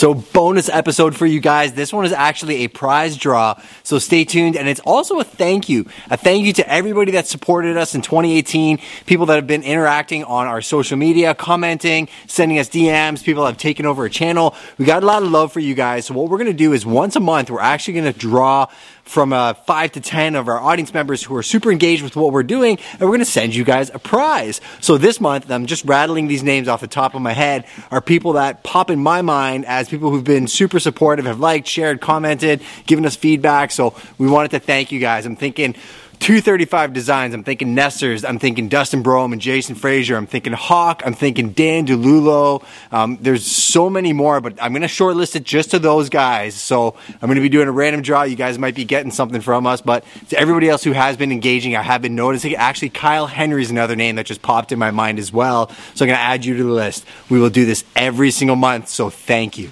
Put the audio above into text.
So, bonus episode for you guys. This one is actually a prize draw. So, stay tuned. And it's also a thank you. A thank you to everybody that supported us in 2018, people that have been interacting on our social media, commenting, sending us DMs, people that have taken over a channel. We got a lot of love for you guys. So, what we're going to do is once a month, we're actually going to draw from uh, five to 10 of our audience members who are super engaged with what we're doing, and we're going to send you guys a prize. So this month, I'm just rattling these names off the top of my head, are people that pop in my mind as people who've been super supportive, have liked, shared, commented, given us feedback. So we wanted to thank you guys. I'm thinking 235 Designs. I'm thinking Nesters. I'm thinking Dustin Brome and Jason Frazier. I'm thinking Hawk. I'm thinking Dan DeLulo. Um, there's so many more, but I'm going to shortlist it just to those guys. So I'm going to be doing a random draw. You guys might be getting something from us, but to everybody else who has been engaging, I have been noticing. Actually, Kyle Henry is another name that just popped in my mind as well. So I'm going to add you to the list. We will do this every single month. So thank you.